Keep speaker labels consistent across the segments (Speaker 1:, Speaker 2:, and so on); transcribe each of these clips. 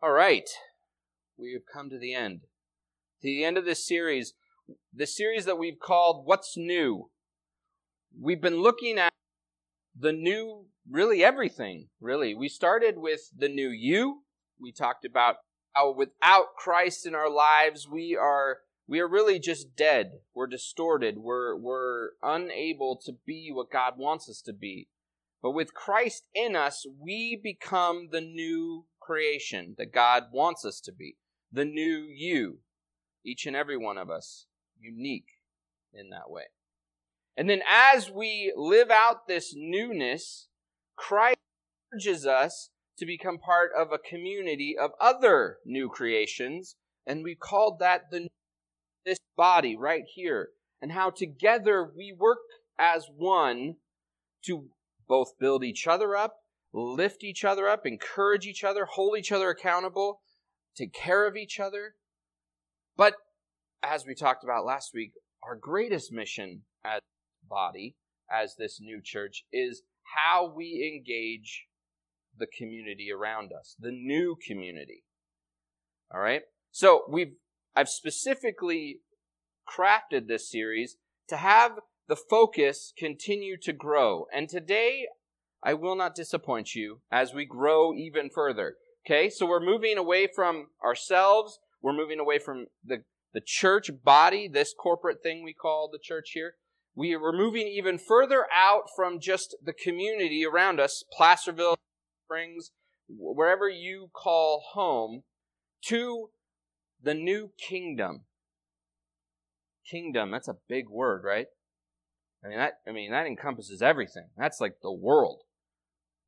Speaker 1: All right. We have come to the end. To the end of this series, the series that we've called What's New. We've been looking at the new, really everything, really. We started with the new you. We talked about how without Christ in our lives, we are we are really just dead. We're distorted. We're we're unable to be what God wants us to be. But with Christ in us, we become the new creation that God wants us to be. The new you. Each and every one of us unique in that way. And then as we live out this newness, Christ urges us to become part of a community of other new creations, and we called that the this body right here, and how together we work as one to both build each other up, lift each other up, encourage each other, hold each other accountable, take care of each other. But as we talked about last week, our greatest mission as body, as this new church, is how we engage the community around us, the new community. All right? So we've I've specifically crafted this series to have the focus continue to grow. And today I will not disappoint you as we grow even further. Okay? So we're moving away from ourselves, we're moving away from the the church body, this corporate thing we call the church here, we are moving even further out from just the community around us, Placerville, Springs, wherever you call home, to the new kingdom. Kingdom, that's a big word, right? I mean that I mean that encompasses everything. That's like the world.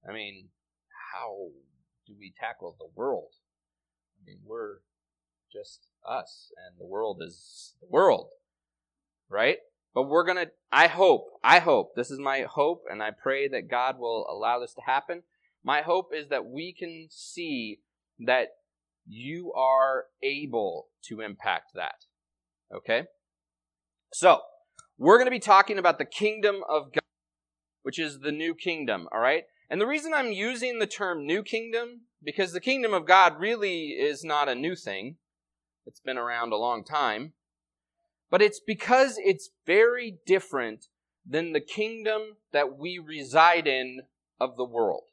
Speaker 1: I mean, how do we tackle the world? I mean, we're just us, and the world is the world, right? But we're gonna, I hope, I hope, this is my hope, and I pray that God will allow this to happen. My hope is that we can see that you are able to impact that. Okay? So, we're going to be talking about the kingdom of God, which is the new kingdom, all right? And the reason I'm using the term new kingdom, because the kingdom of God really is not a new thing. It's been around a long time. But it's because it's very different than the kingdom that we reside in of the world.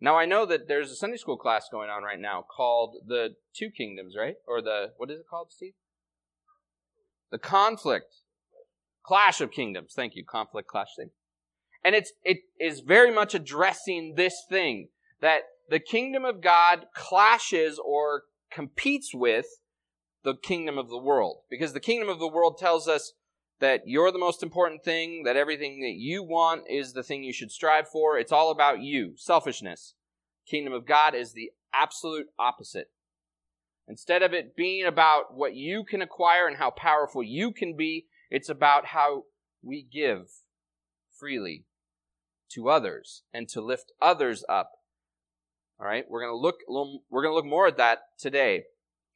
Speaker 1: Now I know that there's a Sunday school class going on right now called the Two Kingdoms, right? Or the what is it called, Steve? The conflict, clash of kingdoms. Thank you, conflict, clash thing. And it's it is very much addressing this thing that the kingdom of God clashes or competes with the kingdom of the world. Because the kingdom of the world tells us that you're the most important thing, that everything that you want is the thing you should strive for. It's all about you, selfishness. Kingdom of God is the absolute opposite. Instead of it being about what you can acquire and how powerful you can be, it's about how we give freely to others and to lift others up. All right, we're to look we're to look more at that today,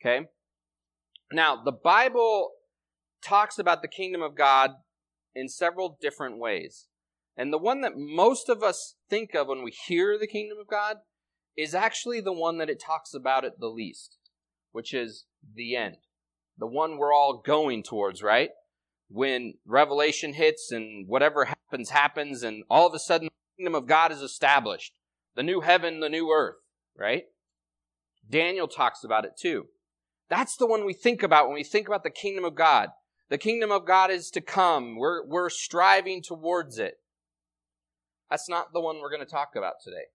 Speaker 1: okay? Now, the Bible talks about the kingdom of God in several different ways. And the one that most of us think of when we hear the kingdom of God is actually the one that it talks about at the least, which is the end. The one we're all going towards, right? When Revelation hits and whatever happens, happens, and all of a sudden kingdom of God is established. The new heaven, the new earth, right? Daniel talks about it too. That's the one we think about when we think about the kingdom of God. The kingdom of God is to come. We're, we're striving towards it. That's not the one we're going to talk about today.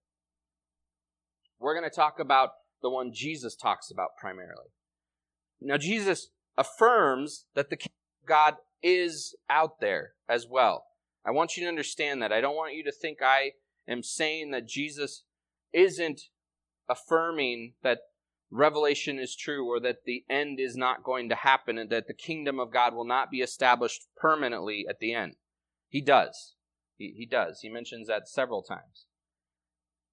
Speaker 1: We're going to talk about the one Jesus talks about primarily. Now, Jesus affirms that the kingdom of God is out there as well. I want you to understand that. I don't want you to think I am saying that Jesus isn't affirming that revelation is true or that the end is not going to happen and that the kingdom of God will not be established permanently at the end. He does. He, he does. He mentions that several times.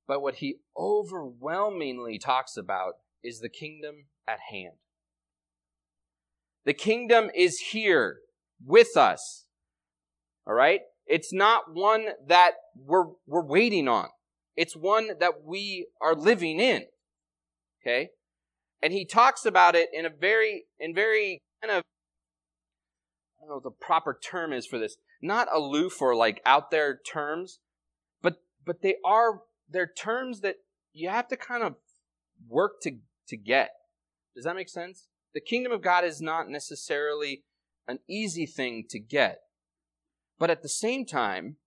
Speaker 1: But what he overwhelmingly talks about is the kingdom at hand. The kingdom is here with us. All right? It's not one that we're, we're waiting on. It's one that we are living in. Okay? And he talks about it in a very, in very kind of, I don't know what the proper term is for this. Not aloof or like out there terms, but, but they are, they're terms that you have to kind of work to, to get. Does that make sense? The kingdom of God is not necessarily an easy thing to get. But at the same time,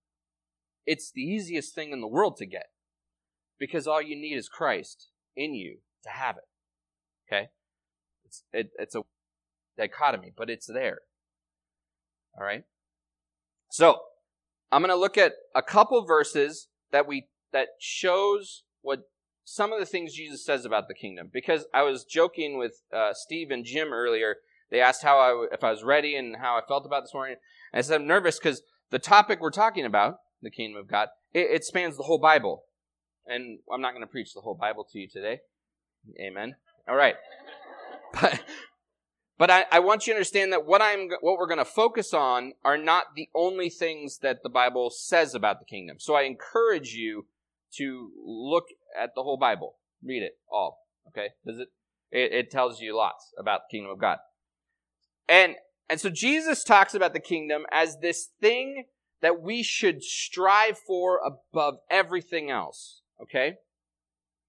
Speaker 1: it's the easiest thing in the world to get because all you need is Christ in you to have it. Okay? It's, it, it's a dichotomy, but it's there. All right? So, I'm going to look at a couple verses that we that shows what some of the things Jesus says about the kingdom. Because I was joking with uh, Steve and Jim earlier. They asked how I if I was ready and how I felt about this morning. I said I'm nervous because the topic we're talking about, the kingdom of God, it, it spans the whole Bible. And I'm not going to preach the whole Bible to you today. Amen. All right. But, but I, I want you to understand that what I'm what we're going to focus on are not the only things that the Bible says about the kingdom. So I encourage you to look at the whole Bible, read it all. Okay, does it? It, it tells you lots about the kingdom of God, and and so Jesus talks about the kingdom as this thing that we should strive for above everything else. Okay,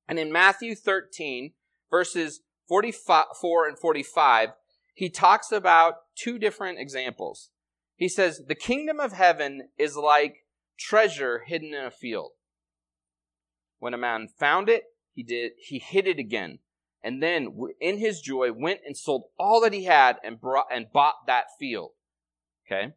Speaker 1: and in Matthew 13 verses 44 and 45, he talks about two different examples. He says, The kingdom of heaven is like treasure hidden in a field. When a man found it, he did, he hid it again. And then, in his joy, went and sold all that he had and brought, and bought that field. Okay?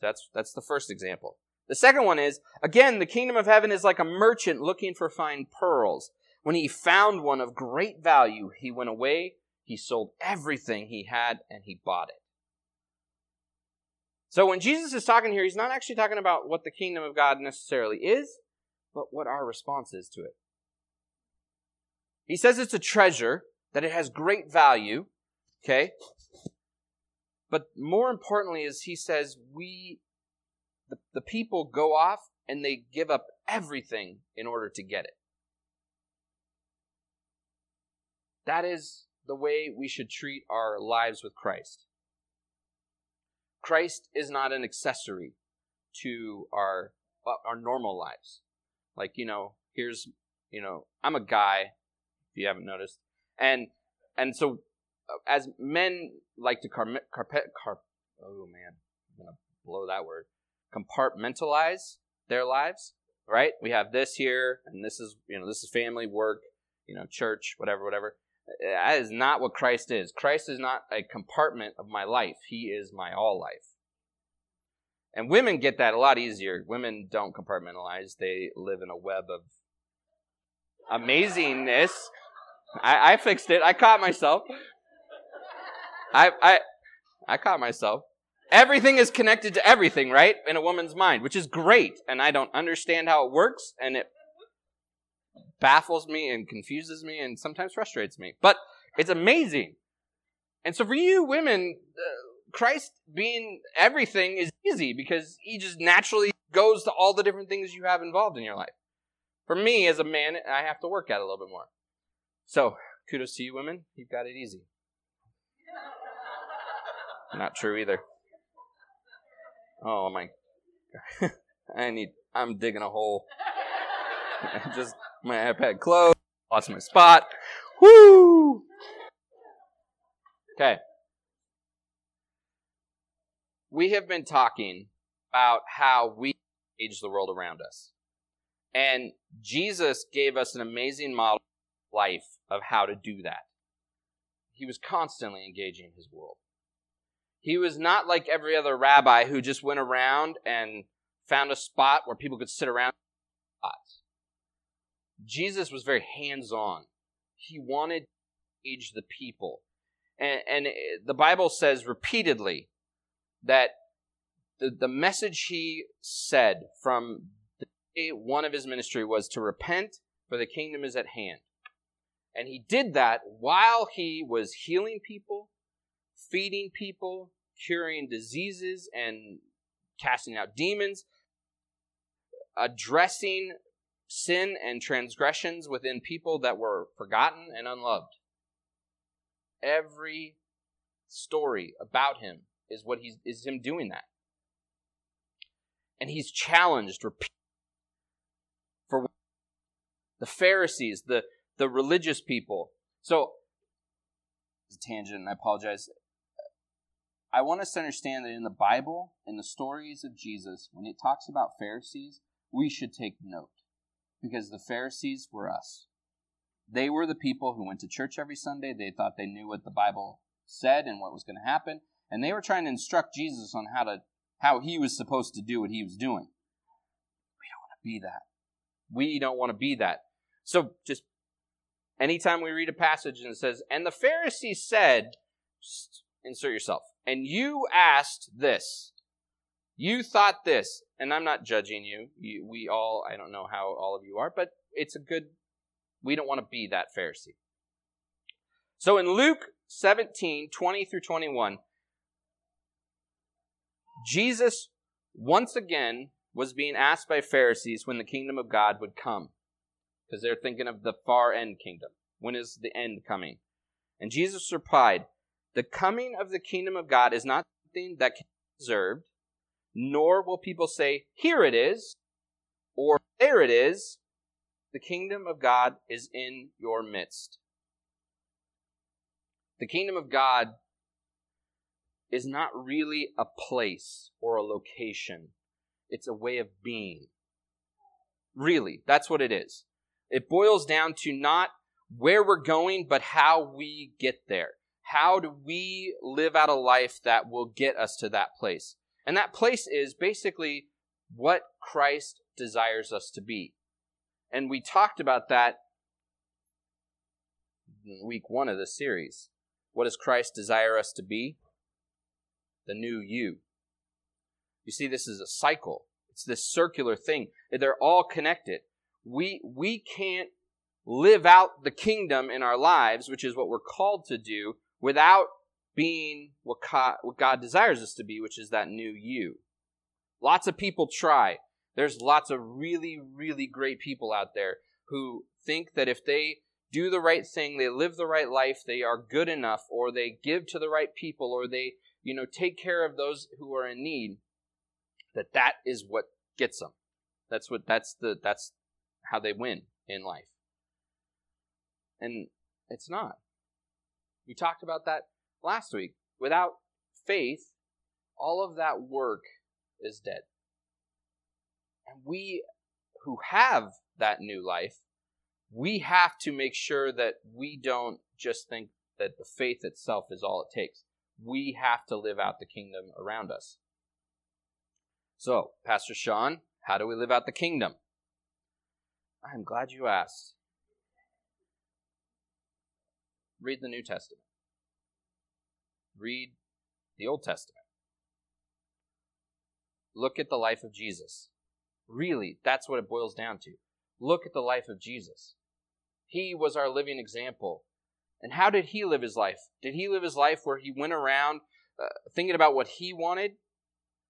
Speaker 1: That's, that's the first example. The second one is, again, the kingdom of heaven is like a merchant looking for fine pearls. When he found one of great value, he went away, he sold everything he had, and he bought it. So when Jesus is talking here, he's not actually talking about what the kingdom of God necessarily is, but what our response is to it. He says it's a treasure, that it has great value, okay? But more importantly is he says we, the, the people go off and they give up everything in order to get it. That is the way we should treat our lives with Christ. Christ is not an accessory to our our normal lives. Like, you know, here's, you know, I'm a guy, if you haven't noticed. And and so uh, as men like to carpet carpet car, oh man, I'm to blow that word. compartmentalize their lives, right? We have this here and this is, you know, this is family, work, you know, church, whatever, whatever. That is not what Christ is. Christ is not a compartment of my life. He is my all life. And women get that a lot easier. Women don't compartmentalize. They live in a web of amazingness. I, I fixed it. I caught myself. I, I, I caught myself. Everything is connected to everything, right? In a woman's mind, which is great. And I don't understand how it works. And it baffles me and confuses me and sometimes frustrates me. But it's amazing. And so for you women, uh, Christ being everything is easy because he just naturally goes to all the different things you have involved in your life. For me as a man, I have to work at it a little bit more. So, kudos to you women. You've got it easy. Not true either. Oh my. I need, I'm digging a hole. just my iPad closed. Lost my spot. Woo! Okay. We have been talking about how we age the world around us. And Jesus gave us an amazing model life of how to do that. He was constantly engaging his world. He was not like every other rabbi who just went around and found a spot where people could sit around Jesus was very hands on. He wanted to engage the people. And, and the Bible says repeatedly that the, the message he said from day one of his ministry was to repent, for the kingdom is at hand. And he did that while he was healing people, feeding people, curing diseases, and casting out demons, addressing sin and transgressions within people that were forgotten and unloved. Every story about him is what he's is him doing that. And he's challenged repeatedly for the Pharisees, the the religious people. So tangent, and I apologize. I want us to understand that in the Bible, in the stories of Jesus, when it talks about Pharisees, we should take note because the Pharisees were us. They were the people who went to church every Sunday. They thought they knew what the Bible said and what was going to happen, and they were trying to instruct Jesus on how to how he was supposed to do what he was doing. We don't want to be that. We don't want to be that. So just anytime we read a passage and it says, "And the Pharisees said," insert yourself. And you asked this. You thought this, and I'm not judging you. you. We all, I don't know how all of you are, but it's a good, we don't want to be that Pharisee. So in Luke 17, 20 through 21, Jesus once again was being asked by Pharisees when the kingdom of God would come. Because they're thinking of the far end kingdom. When is the end coming? And Jesus replied, The coming of the kingdom of God is not something that can be observed, nor will people say, Here it is, or There it is. The kingdom of God is in your midst. The kingdom of God is not really a place or a location, it's a way of being. Really, that's what it is. It boils down to not where we're going, but how we get there. How do we live out a life that will get us to that place? And that place is basically what Christ desires us to be. And we talked about that in week one of this series. What does Christ desire us to be? The new you. You see, this is a cycle. It's this circular thing. They're all connected. We, we can't live out the kingdom in our lives, which is what we're called to do, without being what God, what God desires us to be, which is that new you. Lots of people try. There's lots of really, really great people out there who think that if they do the right thing, they live the right life, they are good enough, or they give to the right people, or they, you know, take care of those who are in need, that that is what gets them. That's what that's the that's how they win in life. And it's not. We talked about that last week. Without faith, all of that work is dead. And we who have that new life, we have to make sure that we don't just think that the faith itself is all it takes. We have to live out the kingdom around us. So, Pastor Sean, how do we live out the kingdom? I'm glad you asked. Read the New Testament read the Old Testament. Look at the life of Jesus. Really, that's what it boils down to. Look at the life of Jesus. He was our living example. And how did he live his life? Did he live his life where he went around uh, thinking about what he wanted?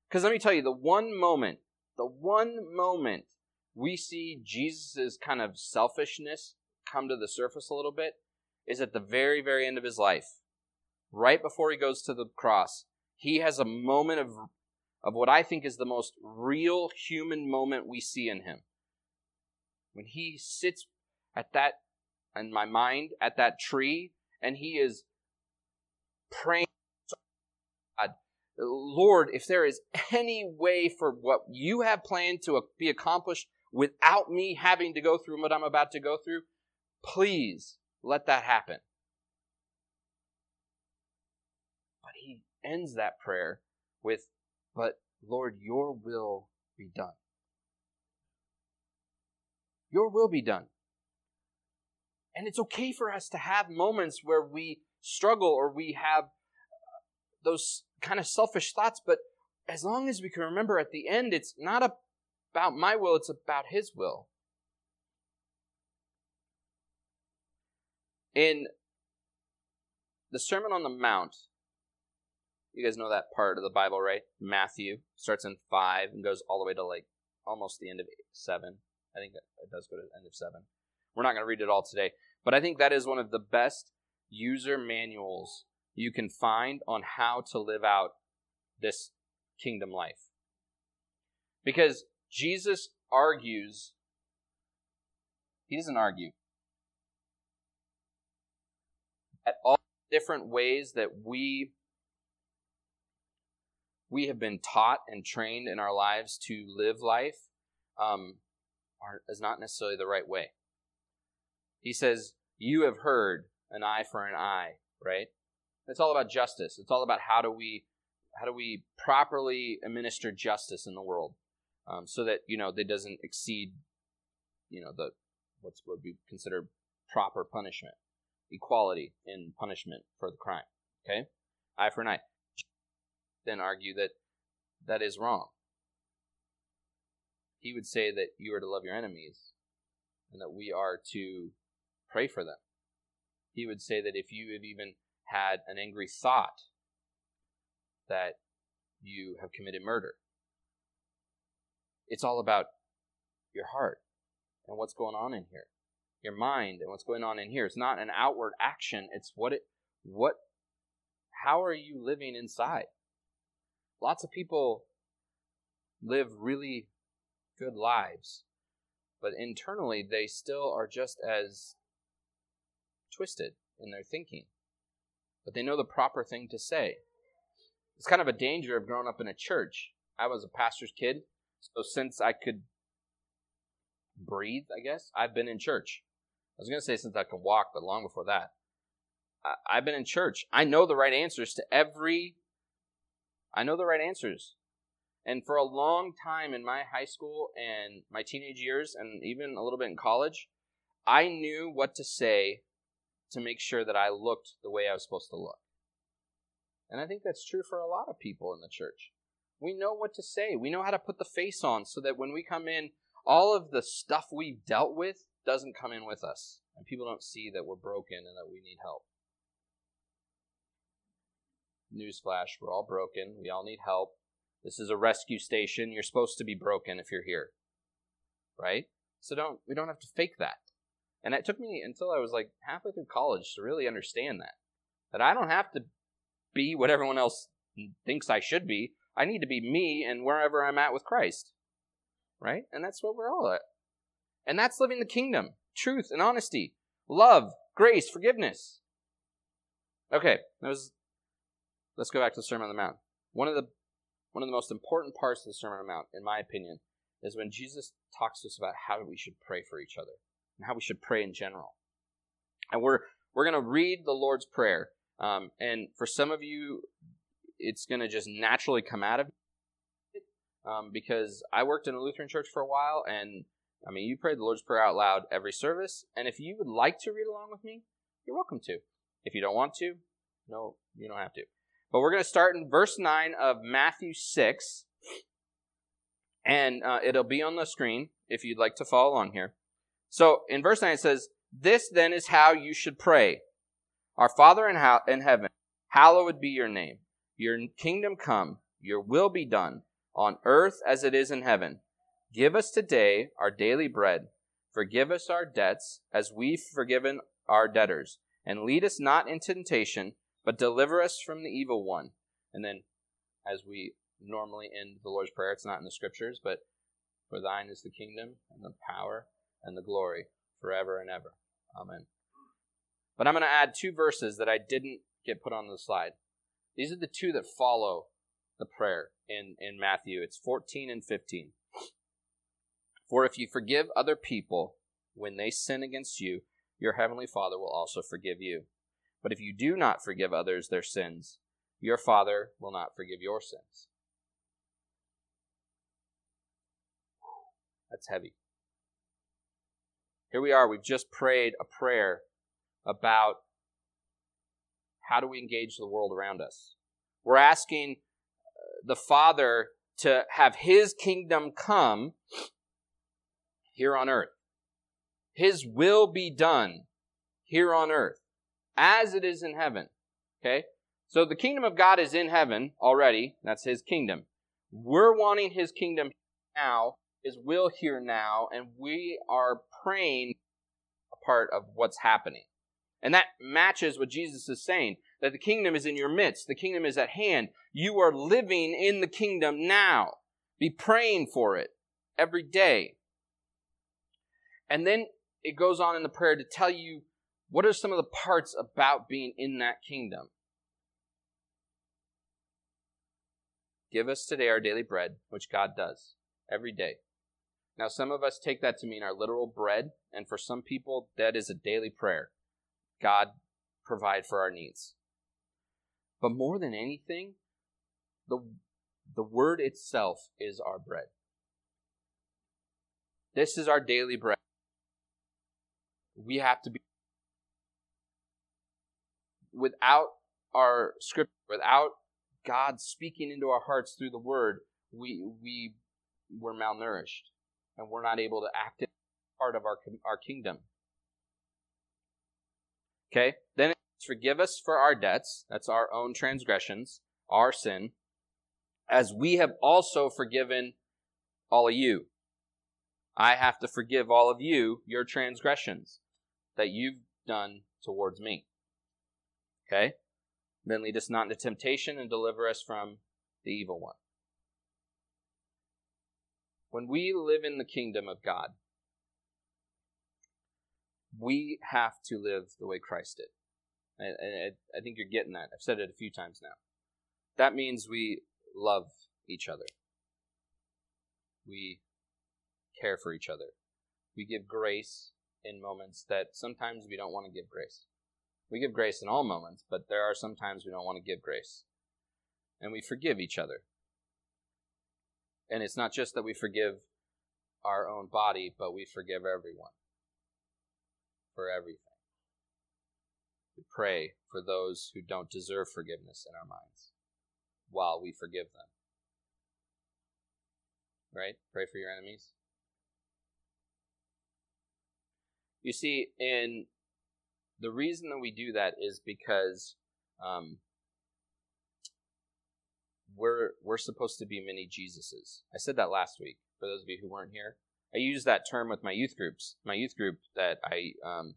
Speaker 1: Because let me tell you, the one moment, the one moment we see Jesus' kind of selfishness come to the surface a little bit is at the very, very end of his life right before he goes to the cross, he has a moment of, of what I think is the most real human moment we see in him. When he sits at that, in my mind, at that tree, and he is praying, God, Lord, if there is any way for what you have planned to be accomplished without me having to go through what I'm about to go through, please let that happen. But he ends that prayer with, But Lord, your will be done. Your will be done. And it's okay for us to have moments where we struggle or we have uh, those kind of selfish thoughts, but as long as we can remember at the end, it's not about my will, it's about His will. In the Sermon on the Mount, you guys know that part of the Bible, right? Matthew starts in 5 and goes all the way to like almost the end of 7. I think it does go to the end of 7. We're not going to read it all today, but I think that is one of the best user manuals you can find on how to live out this kingdom life. Because Jesus argues, he doesn't argue. At all different ways that we we have been taught and trained in our lives to live life um, are, is not necessarily the right way. He says, You have heard an eye for an eye, right? It's all about justice. It's all about how do we how do we properly administer justice in the world um, so that you know that doesn't exceed you know the what's what we consider proper punishment, equality in punishment for the crime. Okay, eye for an eye then argue that that is wrong. He would say that you are to love your enemies and that we are to pray for them. He would say that if you have even had an angry thought, that you have committed murder. It's all about your heart and what's going on in here, your mind and what's going on in here. It's not an outward action. It's what it, what, how are you living inside? Lots of people live really good lives, but internally they still are just as twisted in their thinking. But they know the proper thing to say. It's kind of a danger of growing up in a church. I was a pastor's kid, so since I could breathe, I guess, I've been in church. I was going to say since I could walk, but long before that. I've been in church. I know the right answers to every I know the right answers. And for a long time in my high school and my teenage years, and even a little bit in college, I knew what to say to make sure that I looked the way I was supposed to look. And I think that's true for a lot of people in the church. We know what to say, we know how to put the face on so that when we come in, all of the stuff we've dealt with doesn't come in with us. And people don't see that we're broken and that we need help. Newsflash, we're all broken. We all need help. This is a rescue station. You're supposed to be broken if you're here. Right? So don't we don't have to fake that. And it took me until I was like halfway through college to really understand that. That I don't have to be what everyone else thinks I should be. I need to be me and wherever I'm at with Christ. Right? And that's what we're all at. And that's living the kingdom. Truth and honesty. Love, grace, forgiveness. Okay, that was let's go back to the Sermon on the Mount. One of the one of the most important parts of the Sermon on the Mount, in my opinion, is when Jesus talks to us about how we should pray for each other and how we should pray in general. And we're we're going to read the Lord's Prayer, um, and for some of you, it's going to just naturally come out of it um, because I worked in a Lutheran church for a while, and I mean, you pray the Lord's Prayer out loud every service, and if you would like to read along with me, you're welcome to. If you don't want to, no, you don't have to. But we're going to start in verse 9 of Matthew 6. And uh, it'll be on the screen if you'd like to follow along here. So in verse 9 it says, This then is how you should pray. Our Father in, in heaven, hallowed be your name. Your kingdom come, your will be done, on earth as it is in heaven. Give us today our daily bread. Forgive us our debts as we've forgiven our debtors. And lead us not into temptation, but deliver us from the evil one. And then, as we normally end the Lord's Prayer, it's not in the scriptures, but for thine is the kingdom and the power and the glory forever and ever. Amen. But I'm going to add two verses that I didn't get put on the slide. These are the two that follow the prayer in, in Matthew. It's 14 and 15. For if you forgive other people when they sin against you, your heavenly Father will also forgive you. But if you do not forgive others their sins, your Father will not forgive your sins. That's heavy. Here we are. We've just prayed a prayer about how do we engage the world around us. We're asking uh, the Father to have His kingdom come here on earth. His will be done here on earth as it is in heaven. Okay? So the kingdom of God is in heaven already. That's his kingdom. We're wanting his kingdom now is will here now, and we are praying a part of what's happening. And that matches what Jesus is saying that the kingdom is in your midst, the kingdom is at hand. You are living in the kingdom now. Be praying for it every day. And then it goes on in the prayer to tell you what are some of the parts about being in that kingdom. Give us today our daily bread, which God does every day. Now, some of us take that to mean our literal bread, and for some people, that is a daily prayer. God, provide for our needs. But more than anything, the, the word itself is our bread. This is our daily bread. We have to be without our scripture, without God speaking into our hearts through the word, we we we're malnourished and we're not able to act in part of our our kingdom. Okay? Then it's forgive us for our debts, that's our own transgressions, our sin, as we have also forgiven all of you. I have to forgive all of you your transgressions that you've done towards me. Okay? Then lead us not into temptation and deliver us from the evil one. When we live in the kingdom of God, we have to live the way Christ did. And I think you're getting that. I've said it a few times now. That means we love each other. We care for each other. We give grace in moments that sometimes we don't want to give grace. We give grace in all moments, but there are some times we don't want to give grace. And we forgive each other. And it's not just that we forgive our own body, but we forgive everyone for everything. We pray for those who don't deserve forgiveness in our minds while we forgive them. Right? Pray for your enemies. You see, in the reason that we do that is because um, we're we're supposed to be many Jesuses. I said that last week for those of you who weren't here. I use that term with my youth groups. My youth group that I um,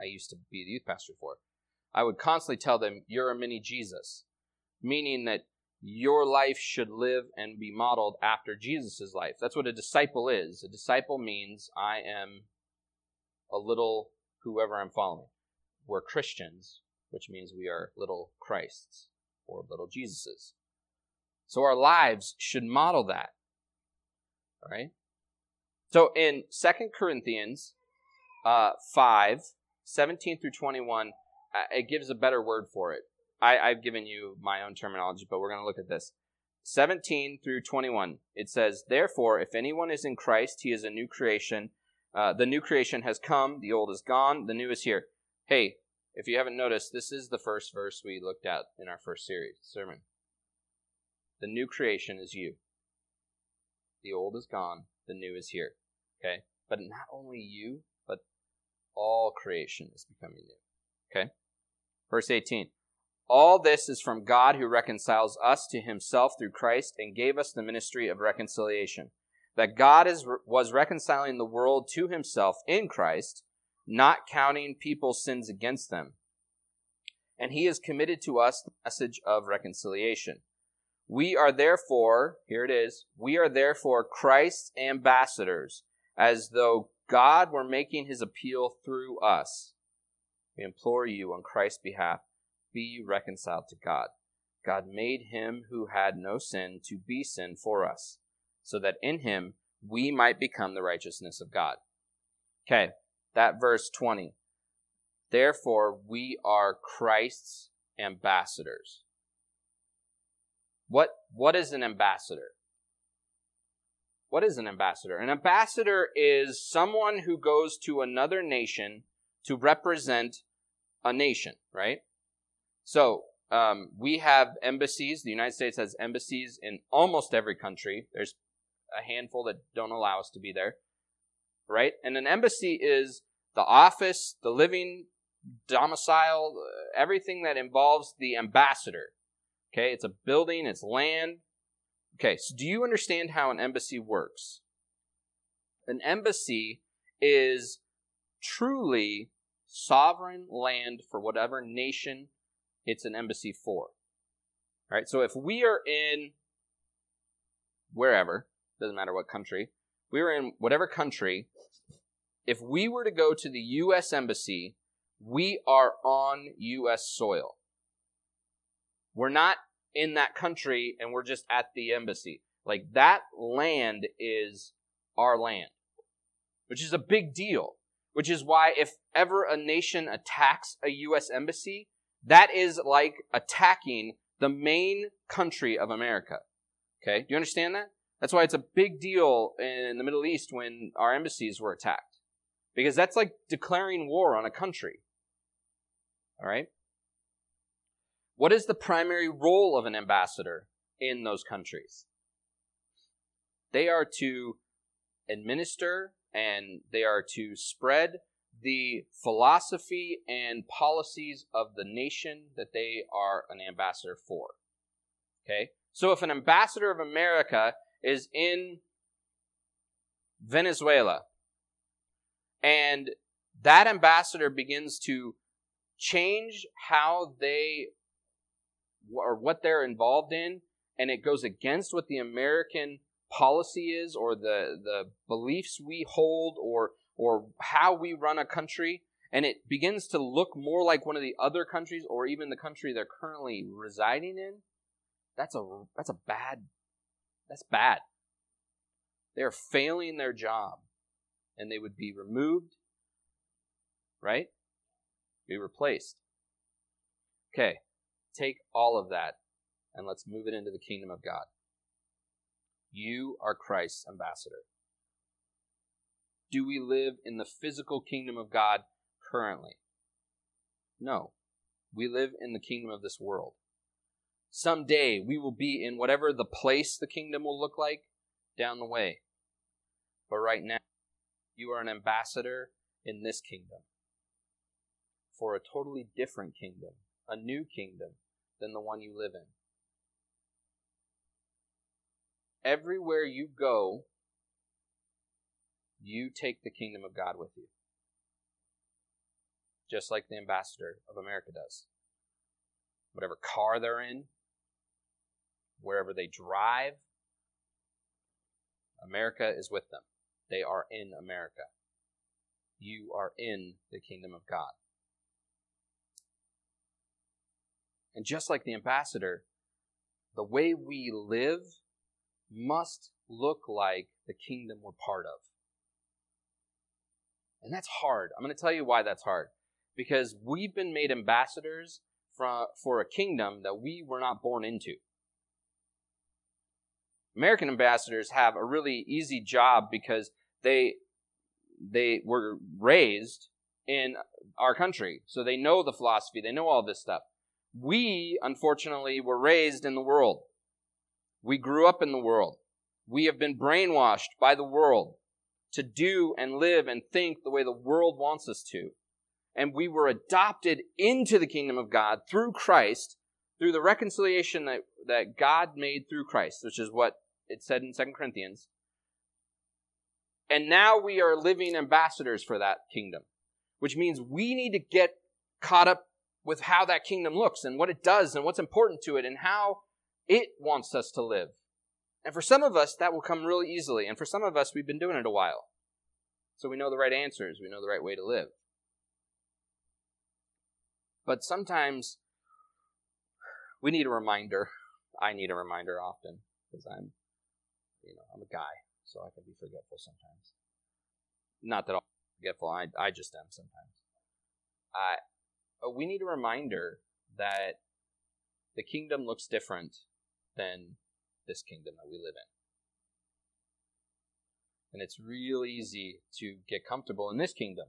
Speaker 1: I used to be the youth pastor for. I would constantly tell them, "You're a mini Jesus," meaning that your life should live and be modeled after Jesus' life. That's what a disciple is. A disciple means I am a little whoever I'm following. We're Christians, which means we are little Christs or little Jesuses. So our lives should model that. All right? So in 2 Corinthians uh, 5, 17 through 21, uh, it gives a better word for it. I, I've given you my own terminology, but we're going to look at this. 17 through 21, it says, Therefore, if anyone is in Christ, he is a new creation. Uh, the new creation has come, the old is gone, the new is here. Hey, if you haven't noticed, this is the first verse we looked at in our first series sermon. The new creation is you. The old is gone, the new is here. Okay? But not only you, but all creation is becoming new. Okay? Verse 18. All this is from God who reconciles us to himself through Christ and gave us the ministry of reconciliation that God is, was reconciling the world to himself in Christ, not counting people's sins against them. And he has committed to us the message of reconciliation. We are therefore, here it is, we are therefore Christ's ambassadors, as though God were making his appeal through us. We implore you on Christ's behalf, be reconciled to God. God made him who had no sin to be sin for us so that in him we might become the righteousness of God. Okay, that verse 20. Therefore, we are Christ's ambassadors. What, what is an ambassador? What is an ambassador? An ambassador is someone who goes to another nation to represent a nation, right? So, um, we have embassies. The United States has embassies in almost every country. There's a handful that don't allow us to be there, right? And an embassy is the office, the living domicile, everything that involves the ambassador. Okay, it's a building, it's land. Okay, so do you understand how an embassy works? An embassy is truly sovereign land for whatever nation it's an embassy for. All right, so if we are in wherever, doesn't matter what country, we were in whatever country, if we were to go to the U.S. Embassy, we are on U.S. soil. We're not in that country and we're just at the embassy. Like that land is our land, which is a big deal. Which is why if ever a nation attacks a U.S. embassy, that is like attacking the main country of America. Okay? Do you understand that? That's why it's a big deal in the Middle East when our embassies were attacked. Because that's like declaring war on a country. All right? What is the primary role of an ambassador in those countries? They are to administer and they are to spread the philosophy and policies of the nation that they are an ambassador for. Okay? So if an ambassador of America is in Venezuela and that ambassador begins to change how they or what they're involved in and it goes against what the American policy is or the the beliefs we hold or or how we run a country. And it begins to look more like one of the other countries or even the country they're currently residing in. That's a that's a bad that's bad. They're failing their job and they would be removed right? Be replaced. Okay take all of that and let's move it into the kingdom of god you are christ's ambassador do we live in the physical kingdom of God currently? No. We live in the kingdom of this world. Someday we will be in whatever the place the kingdom will look like down the way. But right now, you are an ambassador in this kingdom for a totally different kingdom, a new kingdom than the one you live in. Everywhere you go, you take the kingdom of God with you. Just like the ambassador of America does. Whatever car they're in, wherever they drive, America is with them. They are in America. You are in the kingdom of God. And just like the ambassador, the way we live must look like the kingdom we're part of. And that's hard. I'm going to tell you why that's hard. Because we've been made ambassadors for, a kingdom that we were not born into. American ambassadors have a really easy job because they they were raised in our country. So they know the philosophy, they know all this stuff. We, unfortunately, were raised in the world. We grew up in the world. We have been brainwashed by the world to do and live and think the way the world wants us to. And we were adopted into the kingdom of God through Christ, through the reconciliation that, that God made through Christ, which is what it said in 2 Corinthians. And now we are living ambassadors for that kingdom, which means we need to get caught up with how that kingdom looks and what it does and what's important to it and how it wants us to live. And for some of us, that will come really easily. And for some of us, we've been doing it a while. So we know the right answers, we know the right way to live. But sometimes we need a reminder. I need a reminder often because I'm, you know, I'm a guy, so I can be forgetful sometimes. Not that I'm forgetful, I, I just am sometimes. I, but we need a reminder that the kingdom looks different than this kingdom that we live in. And it's real easy to get comfortable in this kingdom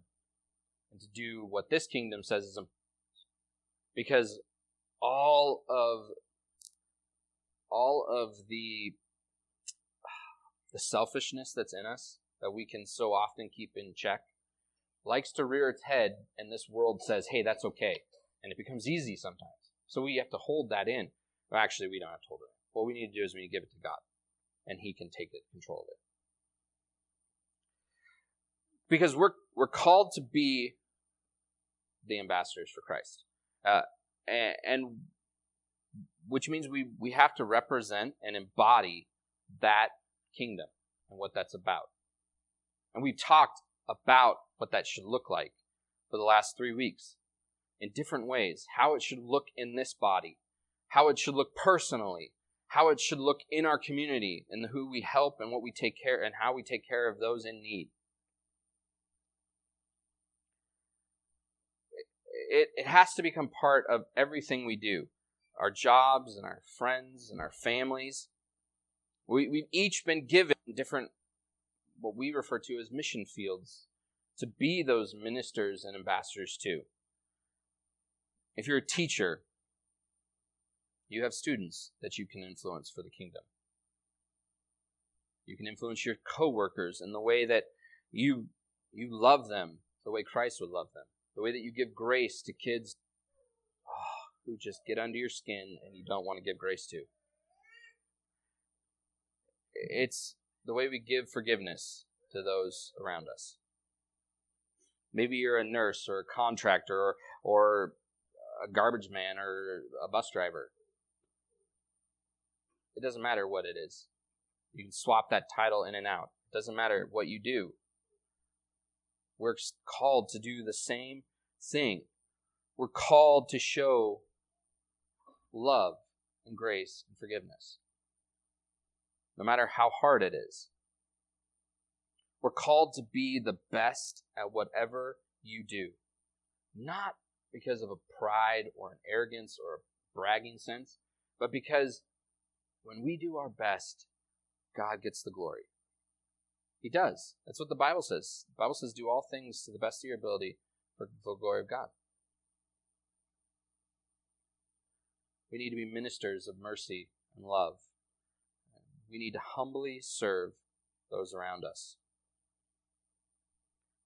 Speaker 1: and to do what this kingdom says is important. Because all of all of the the selfishness that's in us that we can so often keep in check likes to rear its head and this world says, hey, that's okay. And it becomes easy sometimes. So we have to hold that in. Well, actually, we don't have to hold it what we need to do is we need to give it to God. and he can take it, control of it. Because we're we're called to be the ambassadors for Christ, uh, and, and which means we we have to represent and embody that kingdom and what that's about. And we've talked about what that should look like for the last three weeks in different ways, how it should look in this body, how it should look personally, how it should look in our community, and who we help and what we take care and how we take care of those in need. It, it has to become part of everything we do our jobs and our friends and our families. We, we've each been given different, what we refer to as mission fields, to be those ministers and ambassadors too. If you're a teacher, you have students that you can influence for the kingdom. You can influence your coworkers in the way that you you love them, the way Christ would love them, the way that you give grace to kids oh, who just get under your skin and you don't want to give grace to. It's the way we give forgiveness to those around us. Maybe you're a nurse or a contractor or, or a garbage man or a bus driver. It doesn't matter what it is. You can swap that title in and out. It doesn't matter what you do. We're called to do the same thing. We're called to show love and grace and forgiveness, no matter how hard it is. We're called to be the best at whatever you do, not because of a pride or an arrogance or a bragging sense, but because when we do our best, God gets the glory. He does. That's what the Bible says. The Bible says, do all things to the best of your ability for the glory of God. We need to be ministers of mercy and love. We need to humbly serve those around us.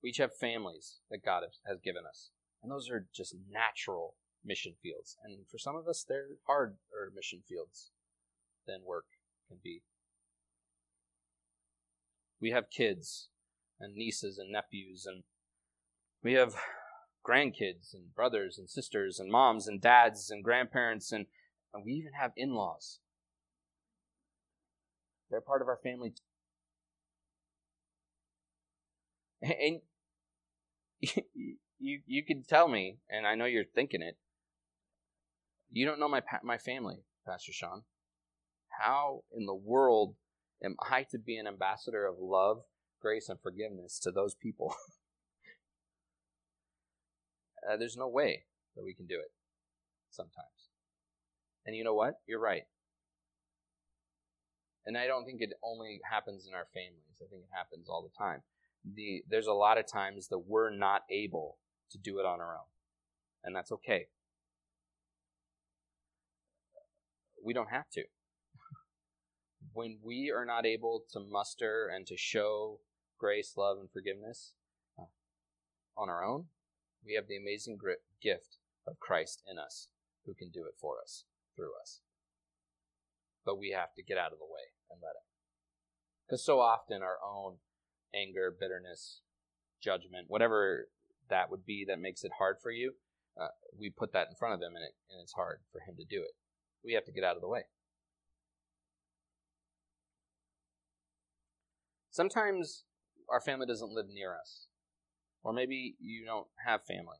Speaker 1: We each have families that God has given us. And those are just natural mission fields. And for some of us, they're harder mission fields than work can be. We have kids and nieces and nephews, and we have grandkids and brothers and sisters and moms and dads and grandparents, and, and we even have in laws. They're part of our family. And you you can tell me, and I know you're thinking it. You don't know my my family, Pastor Sean. How in the world am I to be an ambassador of love, grace, and forgiveness to those people? uh, there's no way that we can do it. Sometimes, and you know what? You're right. And I don't think it only happens in our families. I think it happens all the time. The, there's a lot of times that we're not able to do it on our own. And that's okay. We don't have to. when we are not able to muster and to show grace, love, and forgiveness uh, on our own, we have the amazing gift of Christ in us who can do it for us, through us. But we have to get out of the way and let it. Because so often our own anger, bitterness, judgment, whatever that would be that makes it hard for you, uh, we put that in front of him and, it, and it's hard for him to do it. We have to get out of the way. Sometimes our family doesn't live near us, or maybe you don't have family.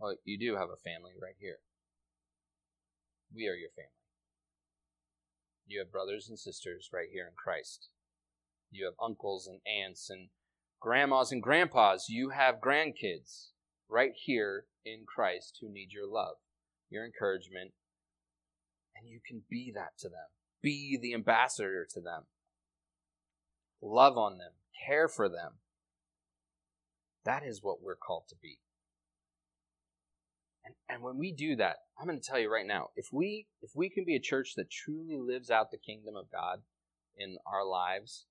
Speaker 1: Well, you do have a family right here. We are your family. You have brothers and sisters right here in Christ. You have uncles and aunts and grandmas and grandpas, you have grandkids right here in Christ who need your love, your encouragement, and you can be that to them. Be the ambassador to them. Love on them, care for them. That is what we're called to be. And, and when we do that, I'm going to tell you right now, if we if we can be a church that truly lives out the kingdom of God in our lives,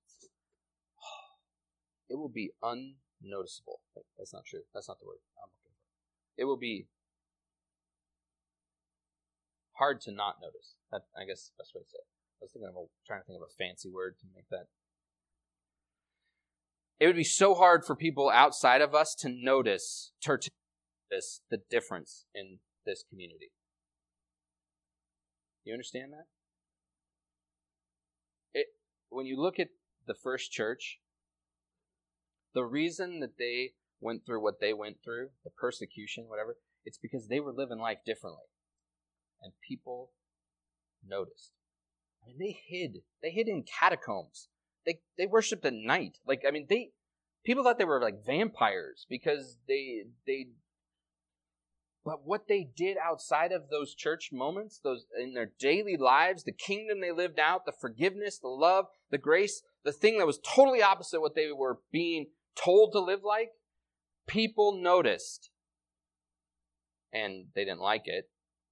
Speaker 1: it will be unnoticeable. That's not true. That's not the word I'm looking for. It will be hard to not notice. That I guess the best way to say it. I was thinking of a, trying to think of a fancy word to make that. It would be so hard for people outside of us to notice, to notice the difference in this community. You understand that? It, when you look at the first church, the reason that they went through what they went through, the persecution, whatever, it's because they were living life differently. And people noticed. I mean, they hid. They hid in catacombs. They they worshipped at night. Like I mean, they people thought they were like vampires because they they. But what they did outside of those church moments, those in their daily lives, the kingdom they lived out, the forgiveness, the love, the grace, the thing that was totally opposite what they were being told to live like, people noticed. And they didn't like it.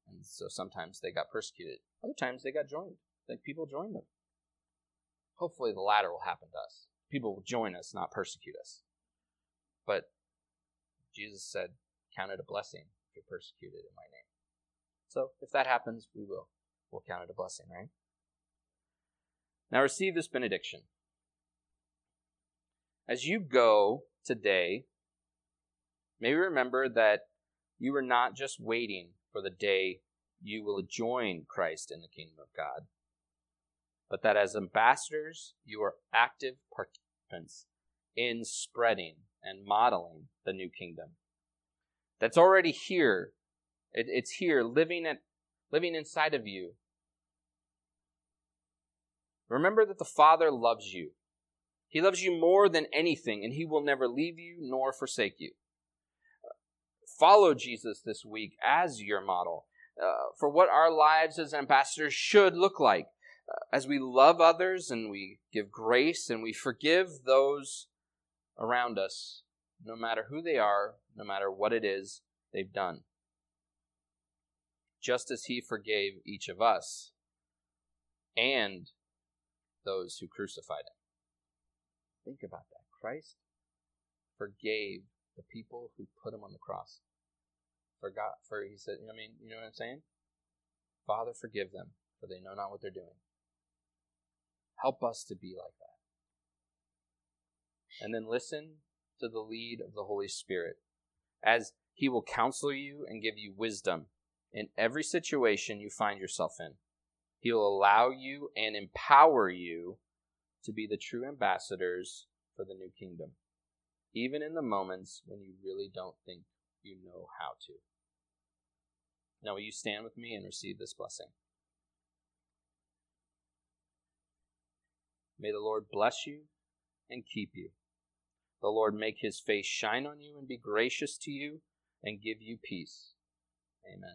Speaker 1: And so sometimes they got persecuted. Other times they got joined. Like people joined them. Hopefully the latter will happen to us. People will join us, not persecute us. But Jesus said, Count it a blessing you're persecuted in my name. So if that happens, we will. We'll count it a blessing, right? Now receive this benediction. As you go today, may remember that you are not just waiting for the day you will join Christ in the kingdom of God, but that as ambassadors, you are active participants in spreading and modeling the new kingdom. That's already here. It, it's here, living at, living inside of you. Remember that the Father loves you. He loves you more than anything, and He will never leave you nor forsake you. Follow Jesus this week as your model uh, for what our lives as ambassadors should look like. Uh, as we love others and we give grace and we forgive those around us, no matter who they are, no matter what it is they've done. Just as he forgave each of us and those who crucified him. Think about that. Christ forgave the people who put him on the cross. Forgot for he said, I mean, you know what I'm saying? Father, forgive them, for they know not what they're doing. Help us to be like that. And then listen to the lead of the Holy Spirit as he will counsel you and give you wisdom in every situation you find yourself in. He will allow you and empower you to be the true ambassadors for the new kingdom, even in the moments when you really don't think you know how to. Now, will you stand with me and receive this blessing? May the Lord bless you and keep you. The Lord make his face shine on you and be gracious to you and give you peace. Amen.